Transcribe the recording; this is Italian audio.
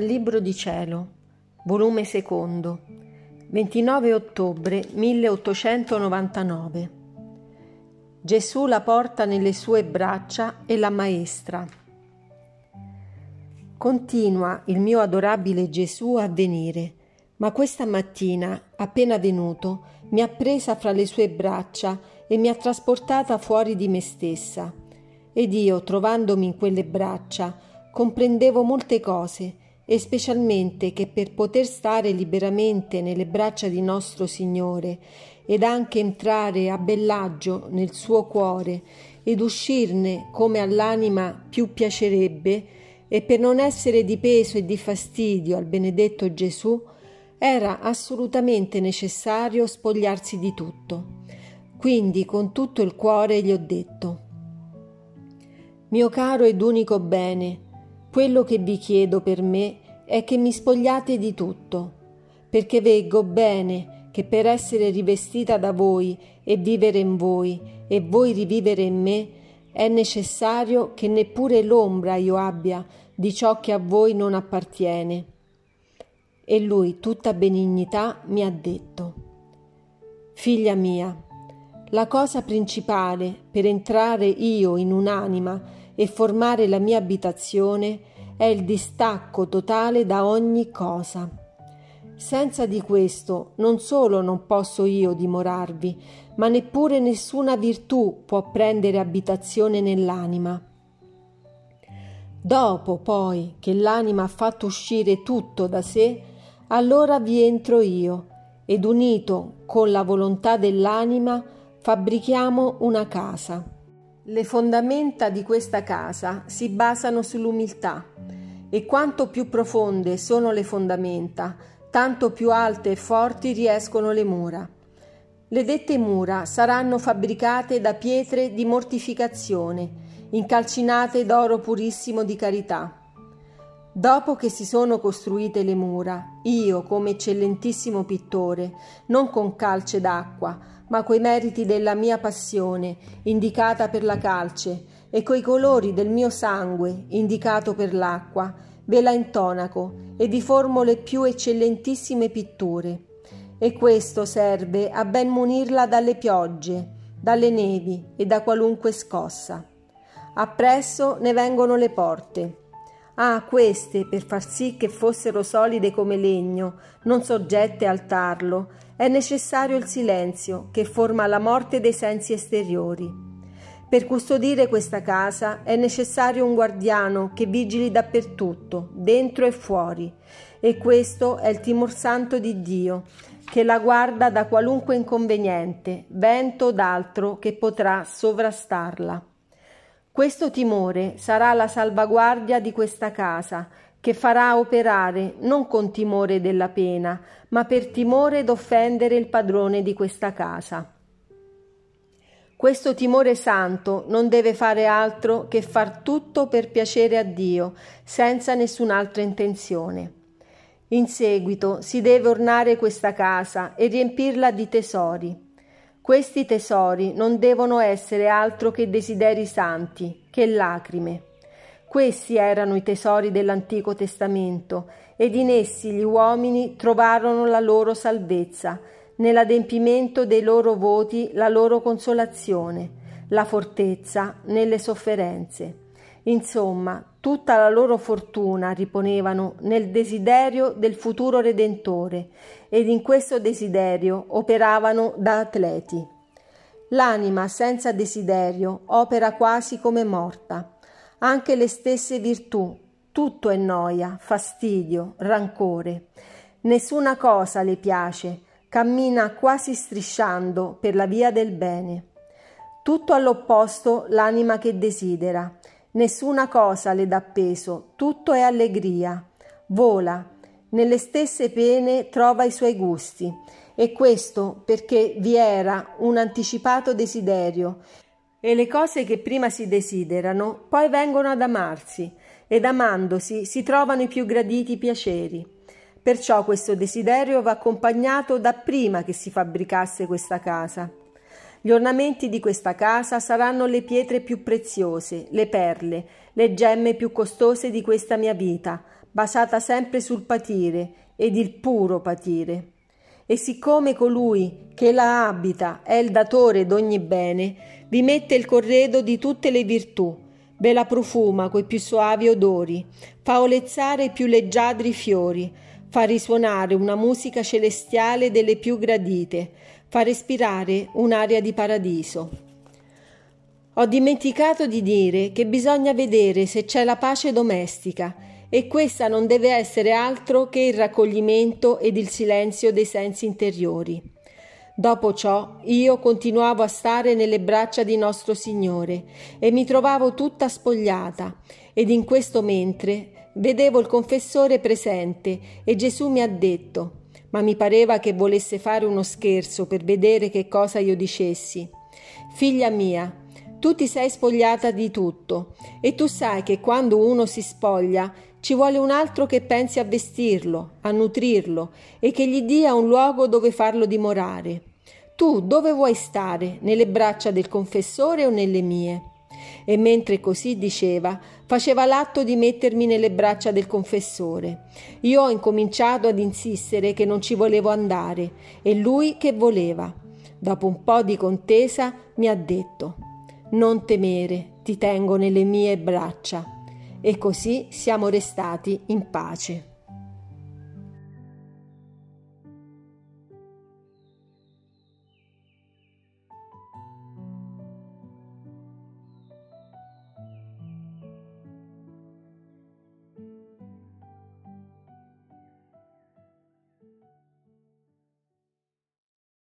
Dal Libro di Cielo, volume secondo, 29 ottobre 1899. Gesù la porta nelle sue braccia e la maestra. Continua il mio adorabile Gesù a venire, ma questa mattina, appena venuto, mi ha presa fra le sue braccia e mi ha trasportata fuori di me stessa. Ed io, trovandomi in quelle braccia, comprendevo molte cose e specialmente che per poter stare liberamente nelle braccia di nostro Signore ed anche entrare a bellaggio nel suo cuore ed uscirne come all'anima più piacerebbe e per non essere di peso e di fastidio al benedetto Gesù, era assolutamente necessario spogliarsi di tutto. Quindi con tutto il cuore gli ho detto Mio caro ed unico bene, quello che vi chiedo per me è che mi spogliate di tutto, perché veggo bene che per essere rivestita da voi e vivere in voi e voi rivivere in me, è necessario che neppure l'ombra io abbia di ciò che a voi non appartiene. E lui, tutta benignità, mi ha detto, Figlia mia, la cosa principale per entrare io in un'anima e formare la mia abitazione è il distacco totale da ogni cosa. Senza di questo non solo non posso io dimorarvi, ma neppure nessuna virtù può prendere abitazione nell'anima. Dopo poi che l'anima ha fatto uscire tutto da sé, allora vi entro io ed unito con la volontà dell'anima fabbrichiamo una casa. Le fondamenta di questa casa si basano sull'umiltà e quanto più profonde sono le fondamenta, tanto più alte e forti riescono le mura. Le dette mura saranno fabbricate da pietre di mortificazione, incalcinate d'oro purissimo di carità. Dopo che si sono costruite le mura, io, come eccellentissimo pittore, non con calce d'acqua, ma coi meriti della mia passione, indicata per la calce, e coi colori del mio sangue, indicato per l'acqua, ve la intonaco e vi formo le più eccellentissime pitture. E questo serve a ben munirla dalle piogge, dalle nevi e da qualunque scossa. Appresso ne vengono le porte. Ah, queste, per far sì che fossero solide come legno, non soggette al tarlo, è necessario il silenzio che forma la morte dei sensi esteriori. Per custodire questa casa è necessario un guardiano che vigili dappertutto, dentro e fuori, e questo è il timor santo di Dio, che la guarda da qualunque inconveniente, vento o d'altro che potrà sovrastarla. Questo timore sarà la salvaguardia di questa casa che farà operare non con timore della pena, ma per timore d'offendere il padrone di questa casa. Questo timore santo non deve fare altro che far tutto per piacere a Dio, senza nessun'altra intenzione. In seguito si deve ornare questa casa e riempirla di tesori. Questi tesori non devono essere altro che desideri santi, che lacrime. Questi erano i tesori dell'Antico Testamento ed in essi gli uomini trovarono la loro salvezza, nell'adempimento dei loro voti la loro consolazione, la fortezza nelle sofferenze. Insomma, tutta la loro fortuna riponevano nel desiderio del futuro Redentore ed in questo desiderio operavano da atleti. L'anima senza desiderio opera quasi come morta anche le stesse virtù, tutto è noia, fastidio, rancore. Nessuna cosa le piace, cammina quasi strisciando per la via del bene. Tutto all'opposto l'anima che desidera, nessuna cosa le dà peso, tutto è allegria, vola, nelle stesse pene trova i suoi gusti, e questo perché vi era un anticipato desiderio. E le cose che prima si desiderano poi vengono ad amarsi. Ed amandosi si trovano i più graditi piaceri. Perciò questo desiderio va accompagnato da prima che si fabbricasse questa casa. Gli ornamenti di questa casa saranno le pietre più preziose, le perle, le gemme più costose di questa mia vita, basata sempre sul patire ed il puro patire. E siccome colui che la abita è il datore d'ogni bene, vi mette il corredo di tutte le virtù, ve la profuma coi più soavi odori, fa olezzare i più leggiadri fiori, fa risuonare una musica celestiale delle più gradite, fa respirare un'aria di paradiso. Ho dimenticato di dire che bisogna vedere se c'è la pace domestica e questa non deve essere altro che il raccoglimento ed il silenzio dei sensi interiori. Dopo ciò io continuavo a stare nelle braccia di nostro Signore e mi trovavo tutta spogliata ed in questo mentre vedevo il confessore presente e Gesù mi ha detto, ma mi pareva che volesse fare uno scherzo per vedere che cosa io dicessi. Figlia mia, tu ti sei spogliata di tutto e tu sai che quando uno si spoglia ci vuole un altro che pensi a vestirlo, a nutrirlo e che gli dia un luogo dove farlo dimorare. Tu dove vuoi stare? Nelle braccia del confessore o nelle mie? E mentre così diceva, faceva l'atto di mettermi nelle braccia del confessore. Io ho incominciato ad insistere che non ci volevo andare e lui che voleva. Dopo un po' di contesa mi ha detto: Non temere, ti tengo nelle mie braccia. E così siamo restati in pace.